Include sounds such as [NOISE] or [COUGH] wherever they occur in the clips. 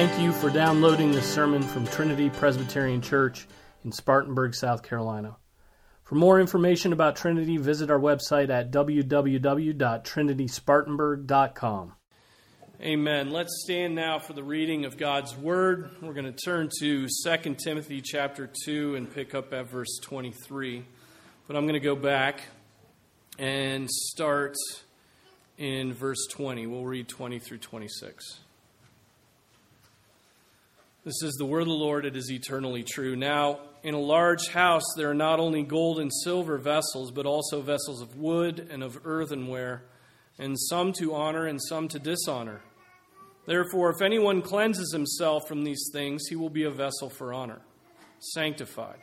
Thank you for downloading this sermon from Trinity Presbyterian Church in Spartanburg, South Carolina. For more information about Trinity, visit our website at www.trinityspartanburg.com. Amen. Let's stand now for the reading of God's Word. We're going to turn to 2 Timothy chapter 2 and pick up at verse 23. But I'm going to go back and start in verse 20. We'll read 20 through 26. This is the word of the Lord, it is eternally true. Now, in a large house, there are not only gold and silver vessels, but also vessels of wood and of earthenware, and some to honor and some to dishonor. Therefore, if anyone cleanses himself from these things, he will be a vessel for honor, sanctified,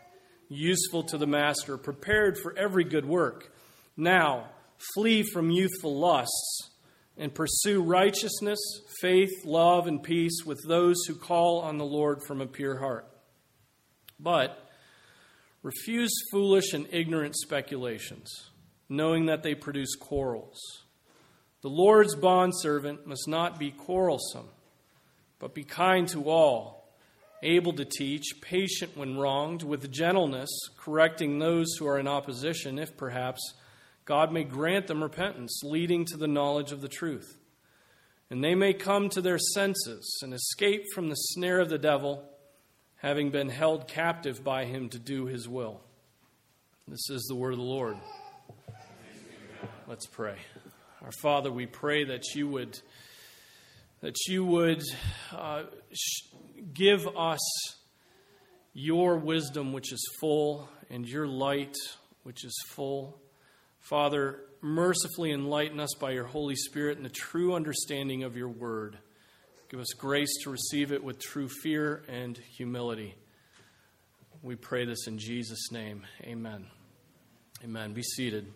useful to the master, prepared for every good work. Now, flee from youthful lusts and pursue righteousness, faith, love, and peace with those who call on the Lord from a pure heart. But refuse foolish and ignorant speculations, knowing that they produce quarrels. The Lord's bondservant must not be quarrelsome, but be kind to all, able to teach, patient when wronged, with gentleness, correcting those who are in opposition, if perhaps God may grant them repentance, leading to the knowledge of the truth. And they may come to their senses and escape from the snare of the devil, having been held captive by him to do his will. This is the word of the Lord. Let's pray. Our Father, we pray that you would that you would uh, give us your wisdom, which is full, and your light, which is full. Father, mercifully enlighten us by your Holy Spirit and the true understanding of your word. Give us grace to receive it with true fear and humility. We pray this in Jesus' name. Amen. Amen. Be seated.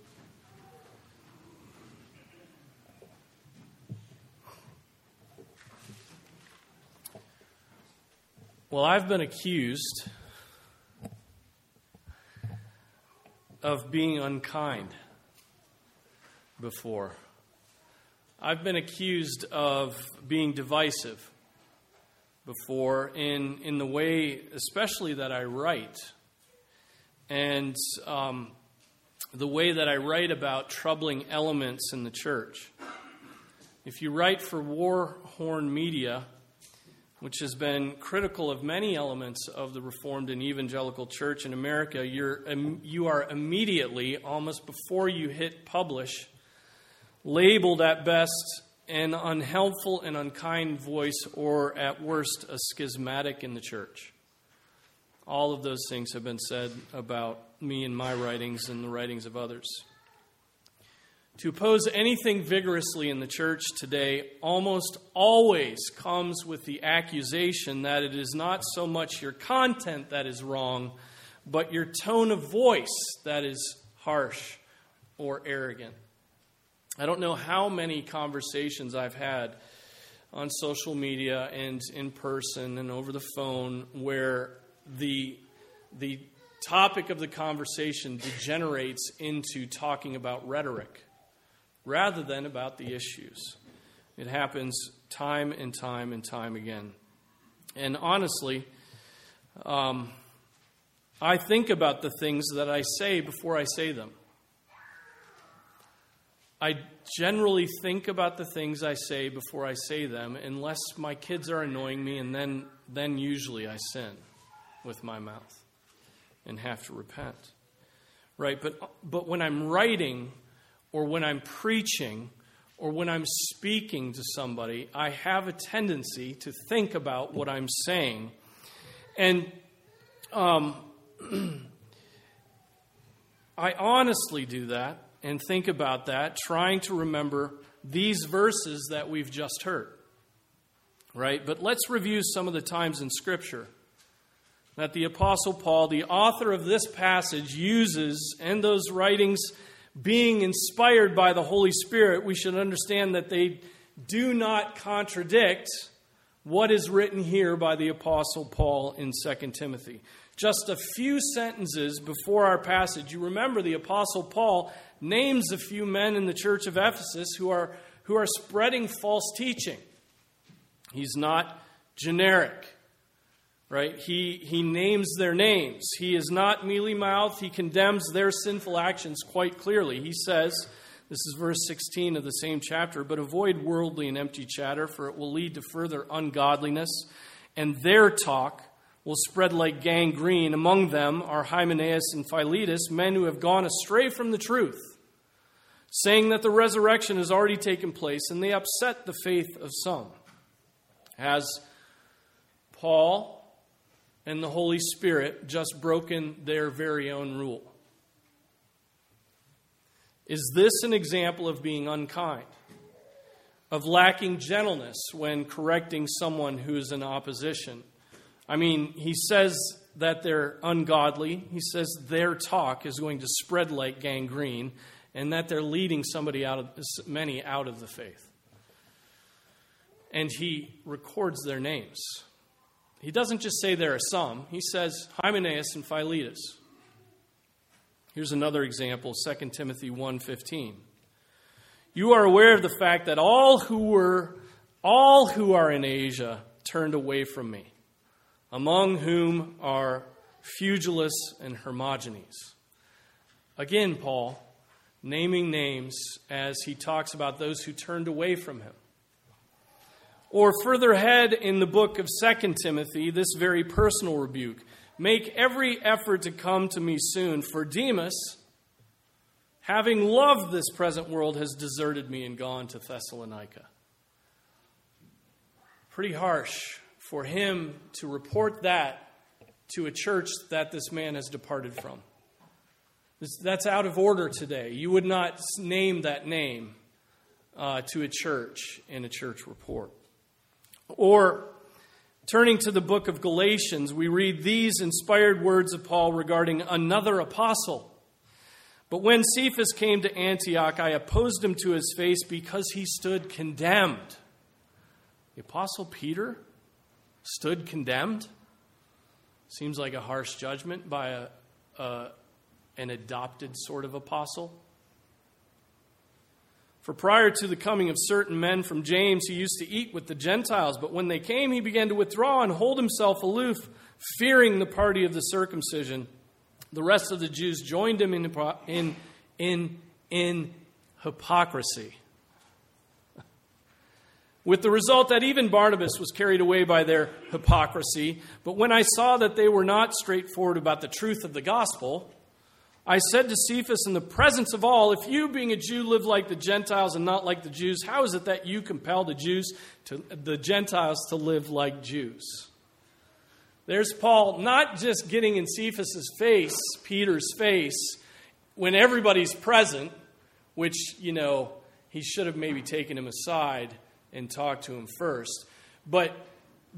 Well, I've been accused of being unkind before. I've been accused of being divisive before in, in the way, especially that I write. And um, the way that I write about troubling elements in the church. If you write for Warhorn Media, which has been critical of many elements of the Reformed and Evangelical Church in America, you're, you are immediately, almost before you hit publish, labeled at best an unhelpful and unkind voice, or at worst, a schismatic in the church. All of those things have been said about me and my writings and the writings of others. To oppose anything vigorously in the church today almost always comes with the accusation that it is not so much your content that is wrong, but your tone of voice that is harsh or arrogant. I don't know how many conversations I've had on social media and in person and over the phone where the, the topic of the conversation degenerates into talking about rhetoric rather than about the issues. It happens time and time and time again. And honestly, um, I think about the things that I say before I say them. I generally think about the things I say before I say them, unless my kids are annoying me, and then, then usually I sin with my mouth and have to repent. Right? But, but when I'm writing, or when I'm preaching, or when I'm speaking to somebody, I have a tendency to think about what I'm saying. And um, [CLEARS THROAT] I honestly do that and think about that, trying to remember these verses that we've just heard. Right? But let's review some of the times in Scripture that the Apostle Paul, the author of this passage, uses and those writings being inspired by the Holy Spirit, we should understand that they do not contradict what is written here by the Apostle Paul in 2 Timothy. Just a few sentences before our passage, you remember the Apostle Paul names a few men in the church of Ephesus who are, who are spreading false teaching. He's not generic. Right? He, he names their names. He is not mealy mouthed. He condemns their sinful actions quite clearly. He says, this is verse 16 of the same chapter, but avoid worldly and empty chatter, for it will lead to further ungodliness, and their talk will spread like gangrene. Among them are Hymenaeus and Philetus, men who have gone astray from the truth, saying that the resurrection has already taken place, and they upset the faith of some. Has Paul and the Holy Spirit just broken their very own rule? Is this an example of being unkind? Of lacking gentleness when correcting someone who is in opposition? I mean, he says that they're ungodly. He says their talk is going to spread like gangrene and that they're leading somebody out of many out of the faith. And he records their names. He doesn't just say there are some. He says Hymenaeus and Philetus. Here's another example, 2 Timothy 1:15. You are aware of the fact that all who were all who are in Asia turned away from me among whom are Phygelus and Hermogenes. Again, Paul naming names as he talks about those who turned away from him. Or further ahead in the book of 2 Timothy, this very personal rebuke Make every effort to come to me soon, for Demas, having loved this present world, has deserted me and gone to Thessalonica. Pretty harsh for him to report that to a church that this man has departed from. That's out of order today. You would not name that name uh, to a church in a church report. Or turning to the book of Galatians, we read these inspired words of Paul regarding another apostle. But when Cephas came to Antioch, I opposed him to his face because he stood condemned. The apostle Peter? Stood condemned. Seems like a harsh judgment by a, an adopted sort of apostle. For prior to the coming of certain men from James, he used to eat with the Gentiles, but when they came, he began to withdraw and hold himself aloof, fearing the party of the circumcision. The rest of the Jews joined him in, in, in, in hypocrisy with the result that even Barnabas was carried away by their hypocrisy. But when I saw that they were not straightforward about the truth of the gospel, I said to Cephas in the presence of all, If you, being a Jew, live like the Gentiles and not like the Jews, how is it that you compel the Jews to the Gentiles to live like Jews? There's Paul not just getting in Cephas's face, Peter's face, when everybody's present, which, you know, he should have maybe taken him aside and talk to him first. But,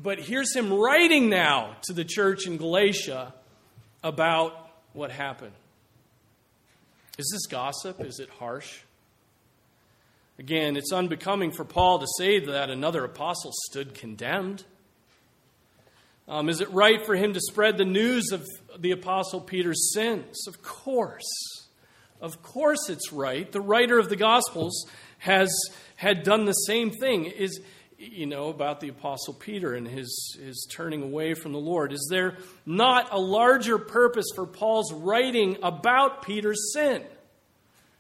but here's him writing now to the church in Galatia about what happened. Is this gossip? Is it harsh? Again, it's unbecoming for Paul to say that another apostle stood condemned. Um, is it right for him to spread the news of the apostle Peter's sins? Of course. Of course, it's right. The writer of the Gospels has had done the same thing. Is you know about the apostle Peter and his his turning away from the Lord. Is there not a larger purpose for Paul's writing about Peter's sin?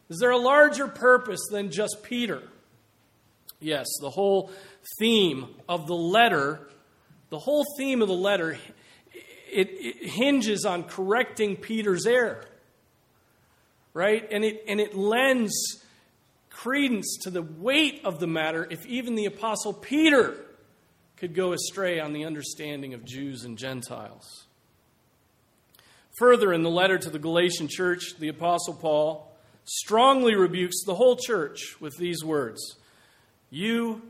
Is there a larger purpose than just Peter? Yes, the whole theme of the letter, the whole theme of the letter it, it hinges on correcting Peter's error right? And it, and it lends credence to the weight of the matter if even the Apostle Peter could go astray on the understanding of Jews and Gentiles. Further, in the letter to the Galatian church, the Apostle Paul strongly rebukes the whole church with these words You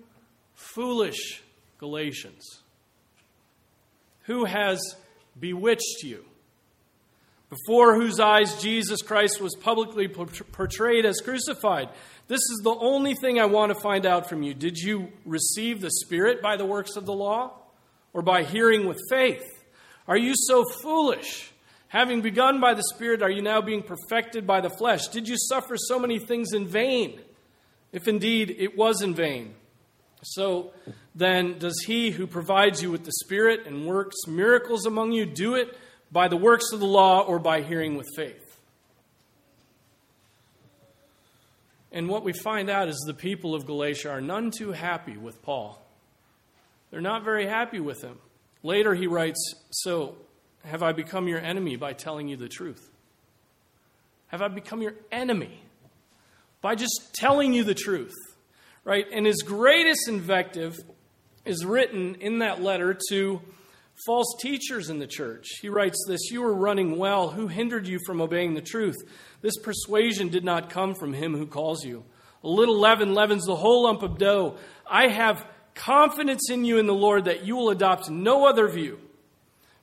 foolish Galatians, who has bewitched you? Before whose eyes Jesus Christ was publicly portrayed as crucified. This is the only thing I want to find out from you. Did you receive the Spirit by the works of the law or by hearing with faith? Are you so foolish? Having begun by the Spirit, are you now being perfected by the flesh? Did you suffer so many things in vain? If indeed it was in vain. So then, does he who provides you with the Spirit and works miracles among you do it by the works of the law or by hearing with faith? And what we find out is the people of Galatia are none too happy with Paul. They're not very happy with him. Later he writes, So, have I become your enemy by telling you the truth? Have I become your enemy by just telling you the truth? Right? And his greatest invective is written in that letter to false teachers in the church. He writes this You were running well. Who hindered you from obeying the truth? This persuasion did not come from him who calls you. A little leaven leavens the whole lump of dough. I have confidence in you in the Lord that you will adopt no other view.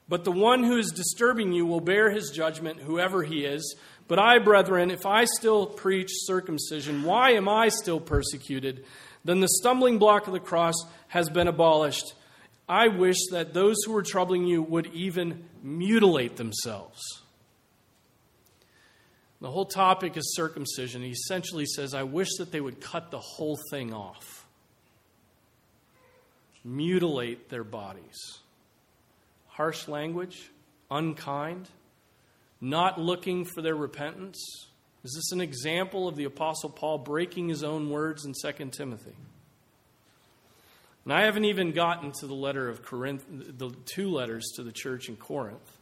But the one who is disturbing you will bear his judgment, whoever he is. But I, brethren, if I still preach circumcision, why am I still persecuted? Then the stumbling block of the cross has been abolished. I wish that those who are troubling you would even mutilate themselves. The whole topic is circumcision. He essentially says, I wish that they would cut the whole thing off, mutilate their bodies. Harsh language, unkind, not looking for their repentance. Is this an example of the Apostle Paul breaking his own words in 2 Timothy? And I haven't even gotten to the letter of Corinth, the two letters to the church in Corinth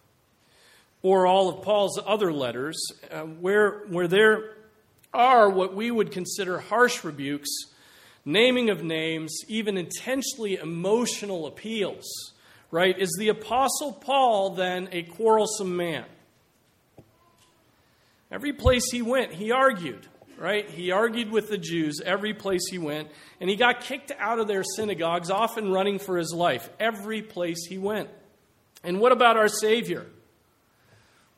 or all of Paul's other letters, uh, where, where there are what we would consider harsh rebukes, naming of names, even intentionally emotional appeals, right? Is the Apostle Paul then a quarrelsome man? Every place he went, he argued, right? He argued with the Jews every place he went, and he got kicked out of their synagogues, often running for his life, every place he went. And what about our Savior?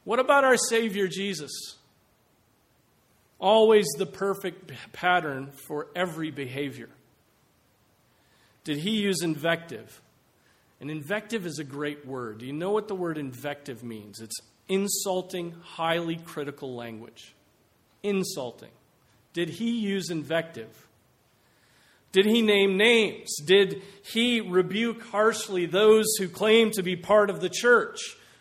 What about our Savior Jesus? Always the perfect pattern for every behavior. Did he use invective? An invective is a great word. Do you know what the word invective means? It's insulting, highly critical language. Insulting. Did he use invective? Did he name names? Did he rebuke harshly those who claim to be part of the church?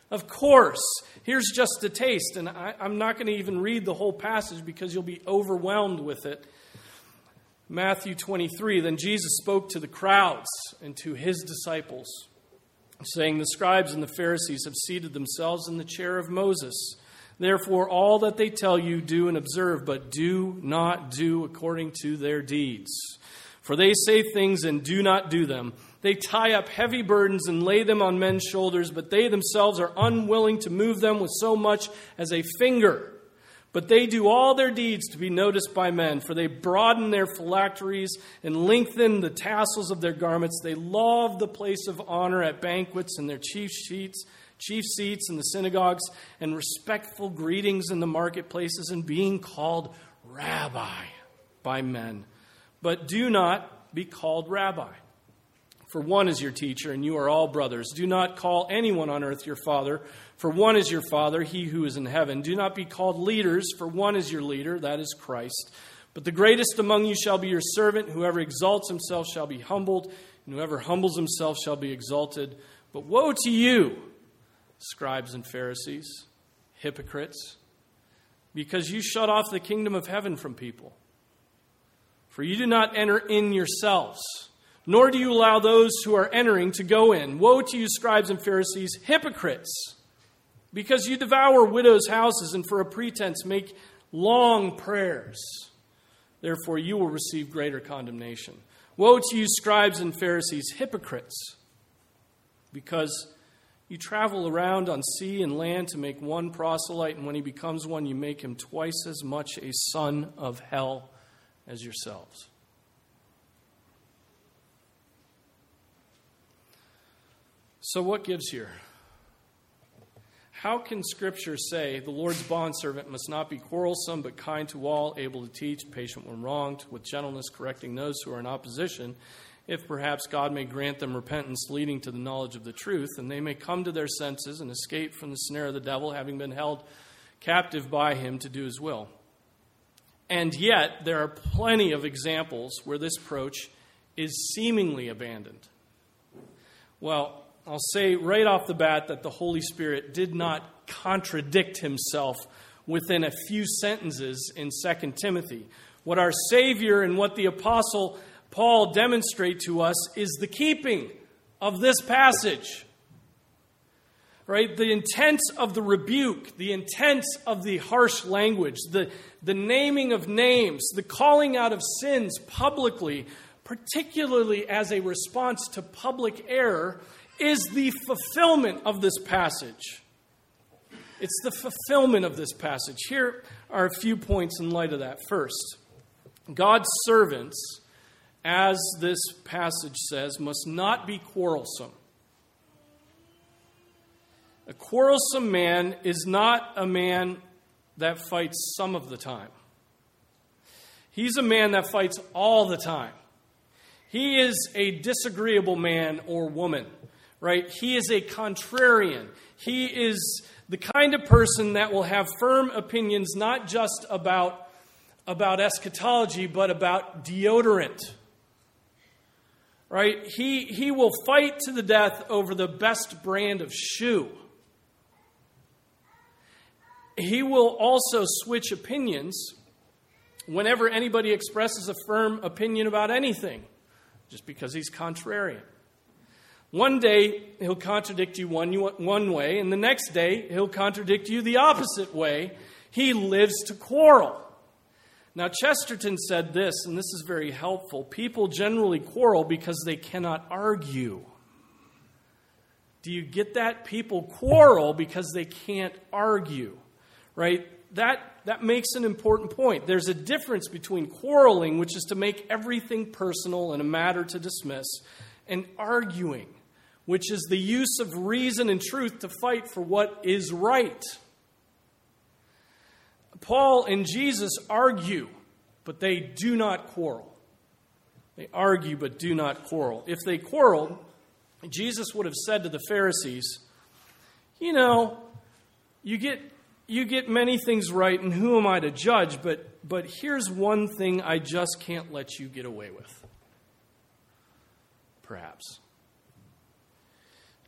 Of course. Here's just a taste, and I, am not going to even read the whole passage because you'll be overwhelmed with it. Matthew 23 Then Jesus spoke to the crowds and to his disciples, saying, The scribes and the Pharisees have seated themselves in the chair of Moses. Therefore, all that they tell you, do and observe, but do not do according to their deeds. For they say things and do not do them. They tie up heavy burdens and lay them on men's shoulders, but they themselves are unwilling to move them with so much as a finger. But they do all their deeds to be noticed by men, for they broaden their phylacteries and lengthen the tassels of their garments. They love the place of honor at banquets and their chief seats, chief seats in the synagogues, and respectful greetings in the marketplaces, and being called rabbi by men. But do not be called rabbi for one is your teacher, and you are all brothers. Do not call anyone on earth your father, for one is your father, he who is in heaven. Do not be called leaders, for one is your leader, that is Christ. But the greatest among you shall be your servant. Whoever exalts himself shall be humbled, and whoever humbles himself shall be exalted. But woe to you, scribes and Pharisees, hypocrites, because you shut off the kingdom of heaven from people. For you do not enter in yourselves nor do you allow those who are entering to go in. Woe to you, scribes and Pharisees, hypocrites! Because you devour widows' houses and for a pretense make long prayers. Therefore, you will receive greater condemnation. Woe to you, scribes and Pharisees, hypocrites! Because you travel around on sea and land to make one proselyte, and when he becomes one, you make him twice as much a son of hell as yourselves. So, what gives here? How can Scripture say the Lord's bondservant must not be quarrelsome, but kind to all, able to teach, patient when wronged, with gentleness correcting those who are in opposition, if perhaps God may grant them repentance leading to the knowledge of the truth, and they may come to their senses and escape from the snare of the devil, having been held captive by him to do his will? And yet, there are plenty of examples where this approach is seemingly abandoned? Well, I'll say right off the bat that the Holy Spirit did not contradict himself within a few sentences in 2 Timothy. What our Savior and what the Apostle Paul demonstrate to us is the keeping of this passage. Right? The intent of the rebuke, the intent of the harsh language, the, the naming of names, the calling out of sins publicly, particularly as a response to public error, is the fulfillment of this passage. It's the fulfillment of this passage. Here are a few points in light of that. First, God's servants, as this passage says, must not be quarrelsome. A quarrelsome man is not a man that fights some of the time. He's a man that fights all the time. He is a disagreeable man or woman, right? He is a contrarian. He is the kind of person that will have firm opinions not just about, about eschatology, but about deodorant. Right? He, he will fight to the death over the best brand of shoe. He will also switch opinions whenever anybody expresses a firm opinion about anything just because he's contrarian. One day, he'll contradict you one, one way, and the next day, he'll contradict you the opposite way. He lives to quarrel. Now, Chesterton said this, and this is very helpful. People generally quarrel because they cannot argue. Do you get that? People quarrel because they can't argue, right? That that makes an important point. There's a difference between quarreling, which is to make everything personal and a matter to dismiss, and arguing, which is the use of reason and truth to fight for what is right. Paul and Jesus argue, but they do not quarrel. They argue, but do not quarrel. If they quarreled, Jesus would have said to the Pharisees, You know, you get you get many things right, and who am I to judge? But, but here's one thing I just can't let you get away with. Perhaps.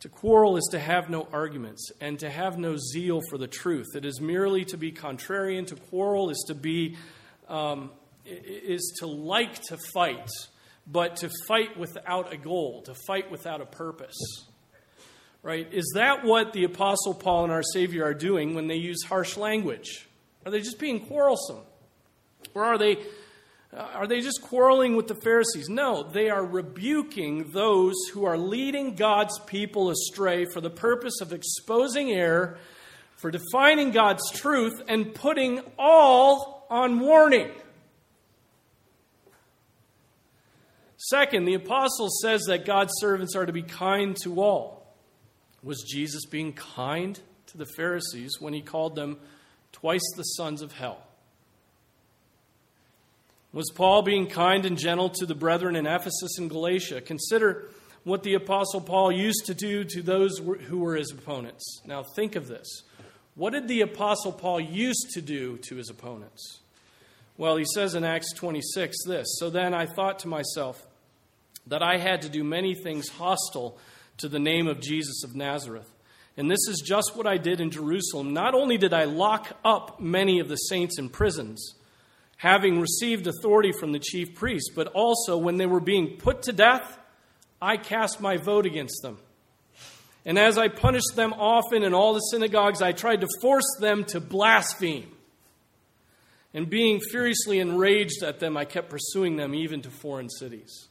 To quarrel is to have no arguments and to have no zeal for the truth. It is merely to be contrarian. To quarrel is to be um, is to like to fight, but to fight without a goal, to fight without a purpose right? Is that what the Apostle Paul and our Savior are doing when they use harsh language? Are they just being quarrelsome? Or are they, are they just quarreling with the Pharisees? No, they are rebuking those who are leading God's people astray for the purpose of exposing error, for defining God's truth, and putting all on warning. Second, the apostle says that God's servants are to be kind to all. Was Jesus being kind to the Pharisees when he called them twice the sons of hell? Was Paul being kind and gentle to the brethren in Ephesus and Galatia? Consider what the Apostle Paul used to do to those who were his opponents. Now, think of this. What did the Apostle Paul used to do to his opponents? Well, he says in Acts 26 this So then I thought to myself that I had to do many things hostile to the name of Jesus of Nazareth. And this is just what I did in Jerusalem. Not only did I lock up many of the saints in prisons, having received authority from the chief priests, but also when they were being put to death, I cast my vote against them. And as I punished them often in all the synagogues, I tried to force them to blaspheme. And being furiously enraged at them, I kept pursuing them even to foreign cities.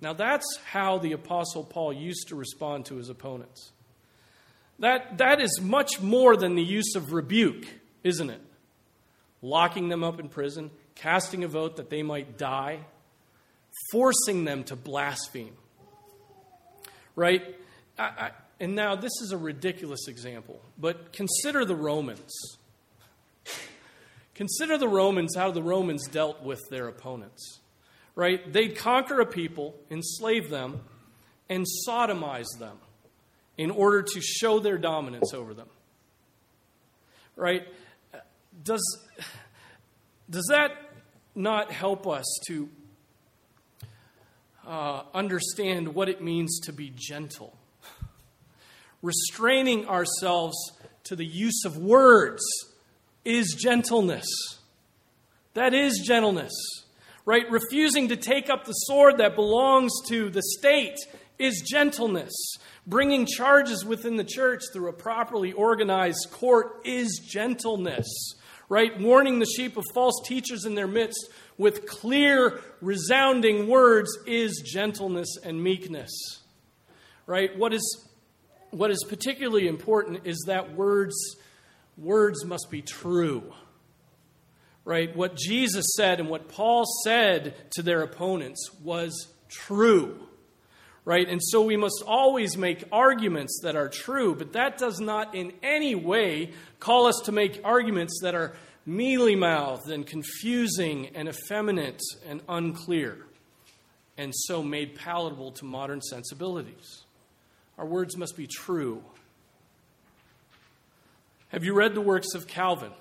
Now, that's how the Apostle Paul used to respond to his opponents. That, that is much more than the use of rebuke, isn't it? Locking them up in prison, casting a vote that they might die, forcing them to blaspheme. Right? I, I, and now, this is a ridiculous example, but consider the Romans. Consider the Romans, how the Romans dealt with their opponents right? They'd conquer a people, enslave them, and sodomize them in order to show their dominance over them. Right? Does, does that not help us to uh, understand what it means to be gentle. Restraining ourselves to the use of words is gentleness. That is gentleness, right? Refusing to take up the sword that belongs to the state is gentleness. Bringing charges within the church through a properly organized court is gentleness, right? Warning the sheep of false teachers in their midst with clear, resounding words is gentleness and meekness, right? What is, what is particularly important is that words, words must be true right? What Jesus said and what Paul said to their opponents was true, right? And so we must always make arguments that are true, but that does not in any way call us to make arguments that are mealy mouthed and confusing and effeminate and unclear, and so made palatable to modern sensibilities. Our words must be true. Have you read the works of Calvin?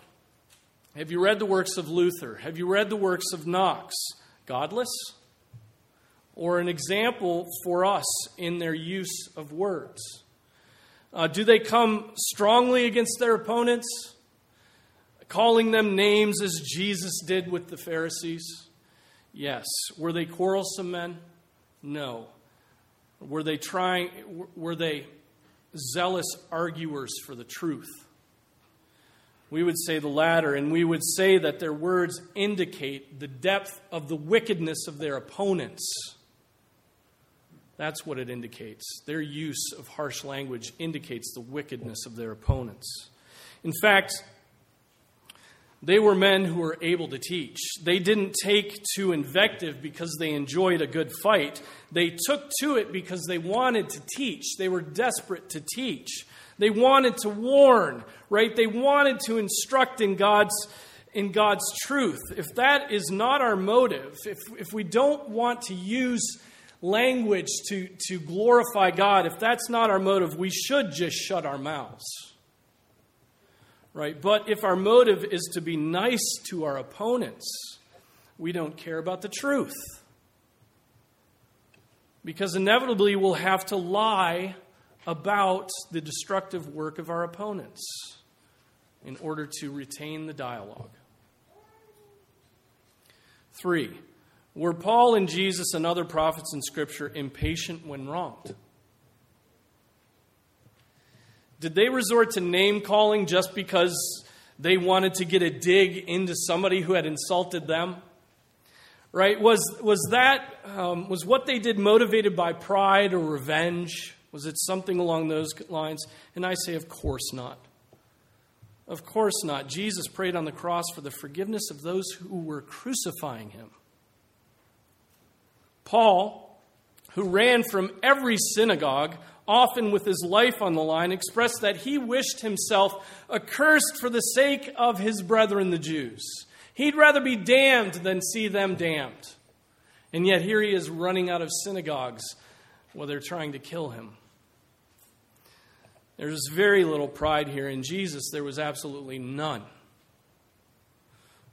Have you read the works of Luther? Have you read the works of Knox? Godless? Or an example for us in their use of words? Uh, do they come strongly against their opponents, calling them names as Jesus did with the Pharisees? Yes. Were they quarrelsome men? No. Were they trying were they zealous arguers for the truth? We would say the latter, and we would say that their words indicate the depth of the wickedness of their opponents. That's what it indicates. Their use of harsh language indicates the wickedness of their opponents. In fact, they were men who were able to teach. They didn't take to invective because they enjoyed a good fight. They took to it because they wanted to teach. They were desperate to teach. They wanted to warn, right? They wanted to instruct in God's in God's truth. If that is not our motive, if, if we don't want to use language to, to glorify God, if that's not our motive, we should just shut our mouths. Right? But if our motive is to be nice to our opponents, we don't care about the truth. Because inevitably we'll have to lie about the destructive work of our opponents in order to retain the dialogue. Three, were Paul and Jesus and other prophets in Scripture impatient when wronged? Did they resort to name calling just because they wanted to get a dig into somebody who had insulted them? Right? Was, was that, um, was what they did motivated by pride or revenge? Was it something along those lines? And I say, of course not. Of course not. Jesus prayed on the cross for the forgiveness of those who were crucifying him. Paul, who ran from every synagogue, often with his life on the line, expressed that he wished himself accursed for the sake of his brethren, the Jews. He'd rather be damned than see them damned. And yet here he is running out of synagogues while they're trying to kill him. There's very little pride here. In Jesus, there was absolutely none.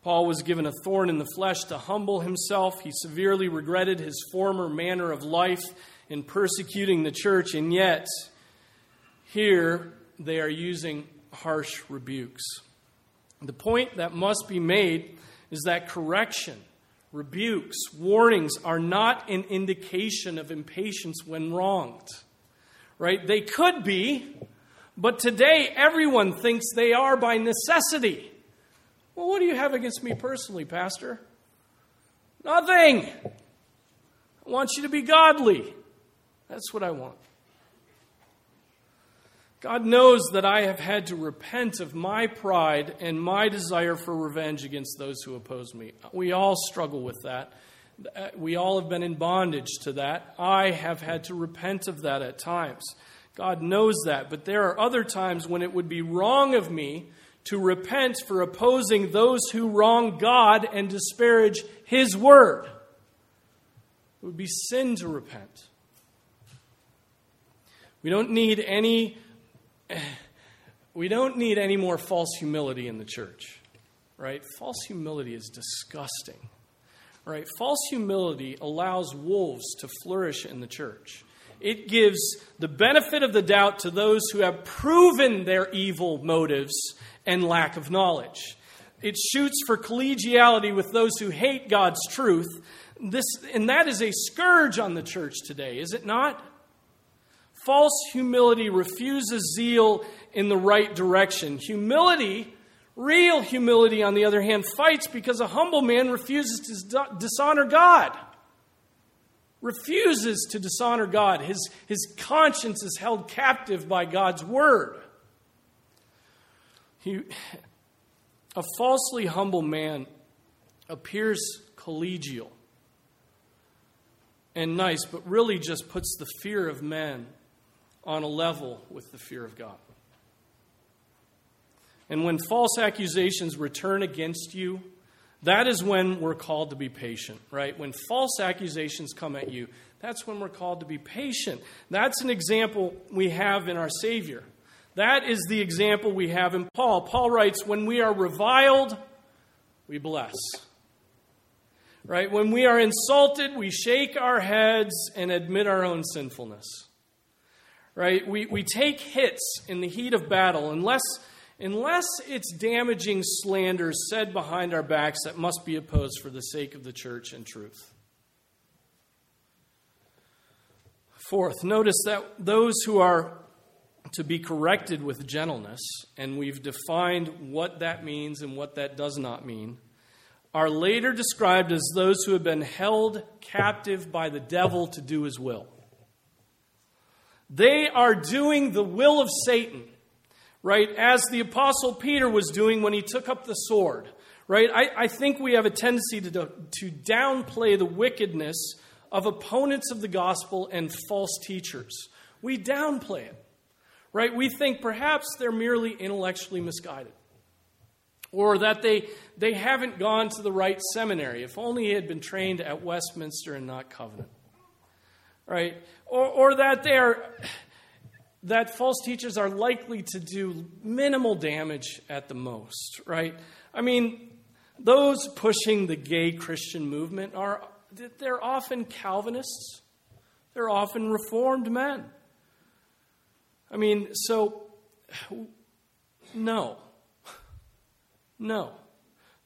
Paul was given a thorn in the flesh to humble himself. He severely regretted his former manner of life in persecuting the church, and yet, here they are using harsh rebukes. The point that must be made is that correction, rebukes, warnings are not an indication of impatience when wronged. Right? They could be, but today, everyone thinks they are by necessity. Well, what do you have against me personally, Pastor? Nothing. I want you to be godly. That's what I want. God knows that I have had to repent of my pride and my desire for revenge against those who oppose me. We all struggle with that. Uh, we all have been in bondage to that. I have had to repent of that at times. God knows that. But there are other times when it would be wrong of me to repent for opposing those who wrong God and disparage His word. It would be sin to repent. We don't need any. We don't need any more false humility in the church, right? False humility is disgusting, Right? False humility allows wolves to flourish in the church. It gives the benefit of the doubt to those who have proven their evil motives and lack of knowledge. It shoots for collegiality with those who hate God's truth. This, and that is a scourge on the church today, is it not? False humility refuses zeal in the right direction. Humility, real humility, on the other hand, fights because a humble man refuses to dishonor God. Refuses to dishonor God. His, his conscience is held captive by God's word. He, a falsely humble man appears collegial and nice, but really just puts the fear of men on a level with the fear of God. And when false accusations return against you, that is when we're called to be patient, right? When false accusations come at you, that's when we're called to be patient. That's an example we have in our Savior. That is the example we have in Paul. Paul writes, When we are reviled, we bless. Right? When we are insulted, we shake our heads and admit our own sinfulness right? We, we take hits in the heat of battle unless, unless it's damaging slander said behind our backs that must be opposed for the sake of the church and truth. Fourth, notice that those who are to be corrected with gentleness, and we've defined what that means and what that does not mean, are later described as those who have been held captive by the devil to do his will. They are doing the will of Satan, right? As the Apostle Peter was doing when he took up the sword, right? I, I think we have a tendency to, to downplay the wickedness of opponents of the gospel and false teachers. We downplay it, right? We think perhaps they're merely intellectually misguided or that they, they haven't gone to the right seminary. If only he had been trained at Westminster and not Covenant right? Or, or that they are that false teachers are likely to do minimal damage at the most, right? I mean, those pushing the gay Christian movement are they're often Calvinists. They're often reformed men. I mean, so no. No.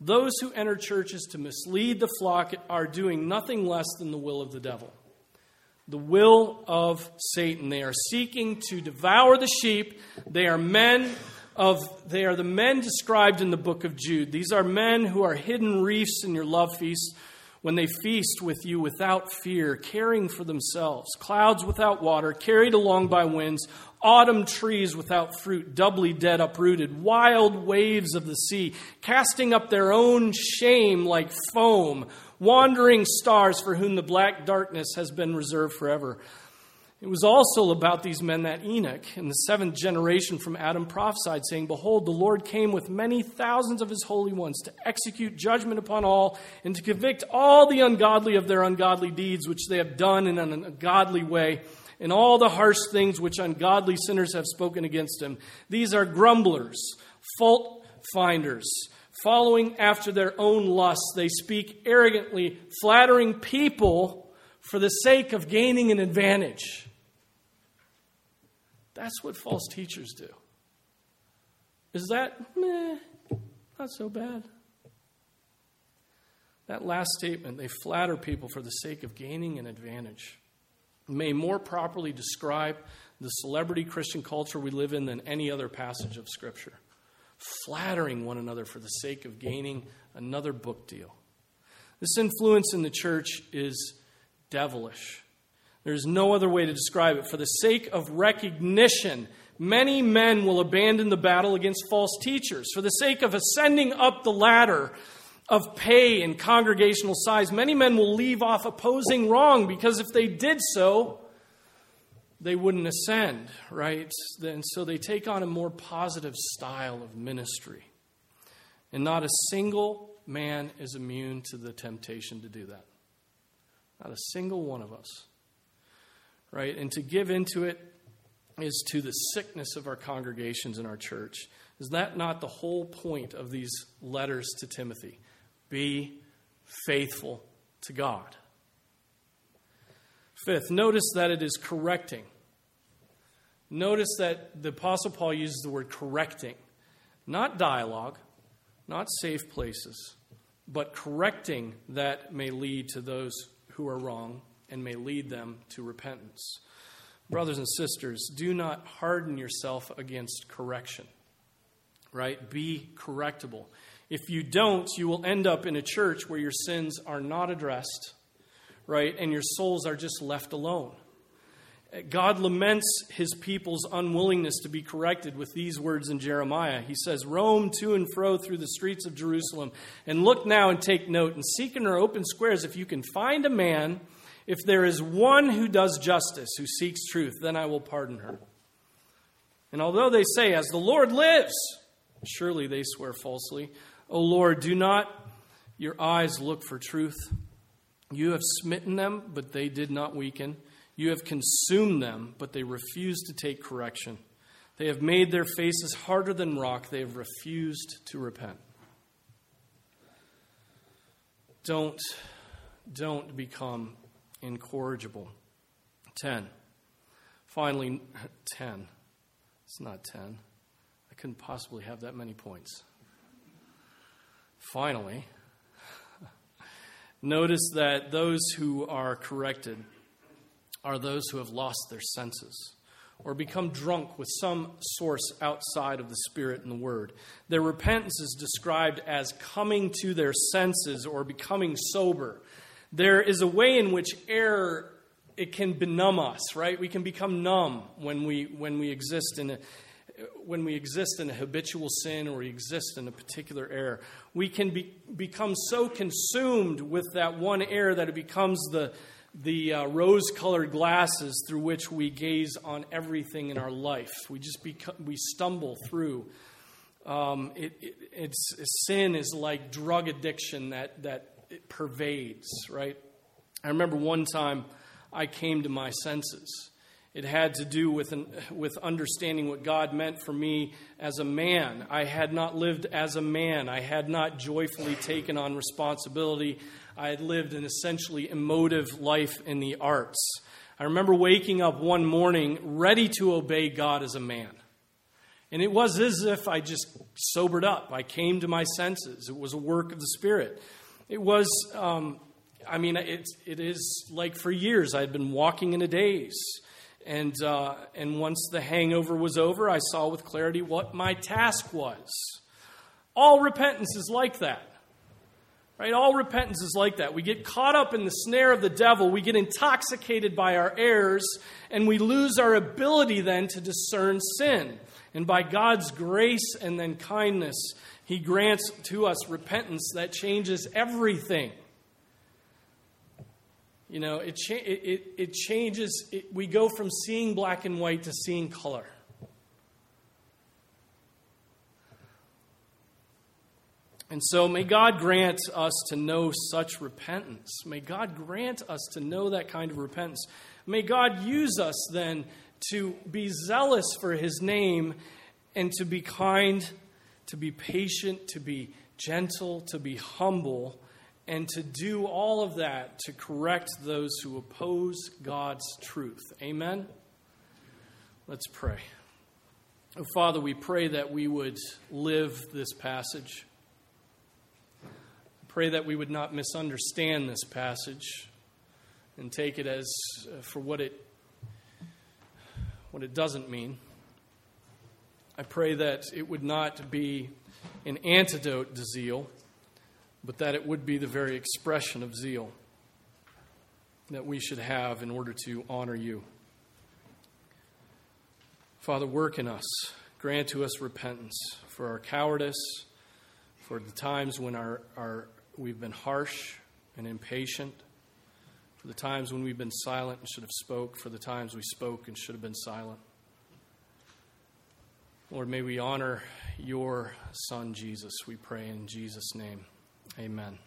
Those who enter churches to mislead the flock are doing nothing less than the will of the devil the will of Satan. They are seeking to devour the sheep. They are men of they are the men described in the book of Jude. These are men who are hidden reefs in your love feast when they feast with you without fear, caring for themselves, clouds without water, carried along by winds, autumn trees without fruit, doubly dead uprooted, wild waves of the sea, casting up their own shame like foam wandering stars for whom the black darkness has been reserved forever. It was also about these men that Enoch, in the seventh generation from Adam, prophesied, saying, Behold, the Lord came with many thousands of his holy ones to execute judgment upon all and to convict all the ungodly of their ungodly deeds, which they have done in an ungodly way, and all the harsh things which ungodly sinners have spoken against him. These are grumblers, fault finders following after their own lusts. They speak arrogantly, flattering people for the sake of gaining an advantage. That's what false teachers do. Is that, meh, not so bad? That last statement, they flatter people for the sake of gaining an advantage, may more properly describe the celebrity Christian culture we live in than any other passage of Scripture flattering one another for the sake of gaining another book deal. This influence in the church is devilish. There's no other way to describe it. For the sake of recognition, many men will abandon the battle against false teachers. For the sake of ascending up the ladder of pay and congregational size, many men will leave off opposing wrong because if they did so, they wouldn't ascend, right? And so they take on a more positive style of ministry. And not a single man is immune to the temptation to do that. Not a single one of us. Right? And to give into it is to the sickness of our congregations and our church. Is that not the whole point of these letters to Timothy? Be faithful to God. Fifth, notice that it is correcting. Notice that the Apostle Paul uses the word correcting, not dialogue, not safe places, but correcting that may lead to those who are wrong and may lead them to repentance. Brothers and sisters, do not harden yourself against correction, right? Be correctable. If you don't, you will end up in a church where your sins are not addressed, right? And your souls are just left alone. God laments his people's unwillingness to be corrected with these words in Jeremiah. He says, Roam to and fro through the streets of Jerusalem, and look now and take note, and seek in her open squares if you can find a man, if there is one who does justice, who seeks truth, then I will pardon her. And although they say, As the Lord lives, surely they swear falsely. O Lord, do not your eyes look for truth? You have smitten them, but they did not weaken. You have consumed them, but they refuse to take correction. They have made their faces harder than rock. They have refused to repent. Don't, don't become incorrigible. 10. Finally, [LAUGHS] 10. It's not 10. I couldn't possibly have that many points. Finally, notice that those who are corrected are those who have lost their senses or become drunk with some source outside of the Spirit and the Word. Their repentance is described as coming to their senses or becoming sober. There is a way in which error it can benumb us, right? We can become numb when we when we exist in a when we exist in a habitual sin or we exist in a particular error. We can be, become so consumed with that one error that it becomes the the uh, rose colored glasses through which we gaze on everything in our life. We just become, we stumble through. Um, it, it, it's, sin is like drug addiction that, that pervades, right? I remember one time I came to my senses. It had to do with, an, with understanding what God meant for me as a man. I had not lived as a man. I had not joyfully taken on responsibility I had lived an essentially emotive life in the arts. I remember waking up one morning ready to obey God as a man. And it was as if I just sobered up. I came to my senses. It was a work of the Spirit. It was, um, I mean, it, it is like for years I had been walking in a daze. And, uh, and once the hangover was over, I saw with clarity what my task was. All repentance is like that. Right? All repentance is like that. We get caught up in the snare of the devil, we get intoxicated by our errors, and we lose our ability then to discern sin. And by God's grace and then kindness, He grants to us repentance that changes everything. You know, it, cha- it, it, it changes, it, we go from seeing black and white to seeing color. And so may God grant us to know such repentance. May God grant us to know that kind of repentance. May God use us then to be zealous for his name and to be kind, to be patient, to be gentle, to be humble, and to do all of that to correct those who oppose God's truth. Amen? Let's pray. Oh, Father, we pray that we would live this passage pray that we would not misunderstand this passage and take it as uh, for what it what it doesn't mean. I pray that it would not be an antidote to zeal, but that it would be the very expression of zeal that we should have in order to honor you. Father, work in us. Grant to us repentance for our cowardice, for the times when our, our we've been harsh and impatient, for the times when we've been silent and should have spoke, for the times we spoke and should have been silent. Lord, may we honor your Son, Jesus, we pray in Jesus' name. Amen.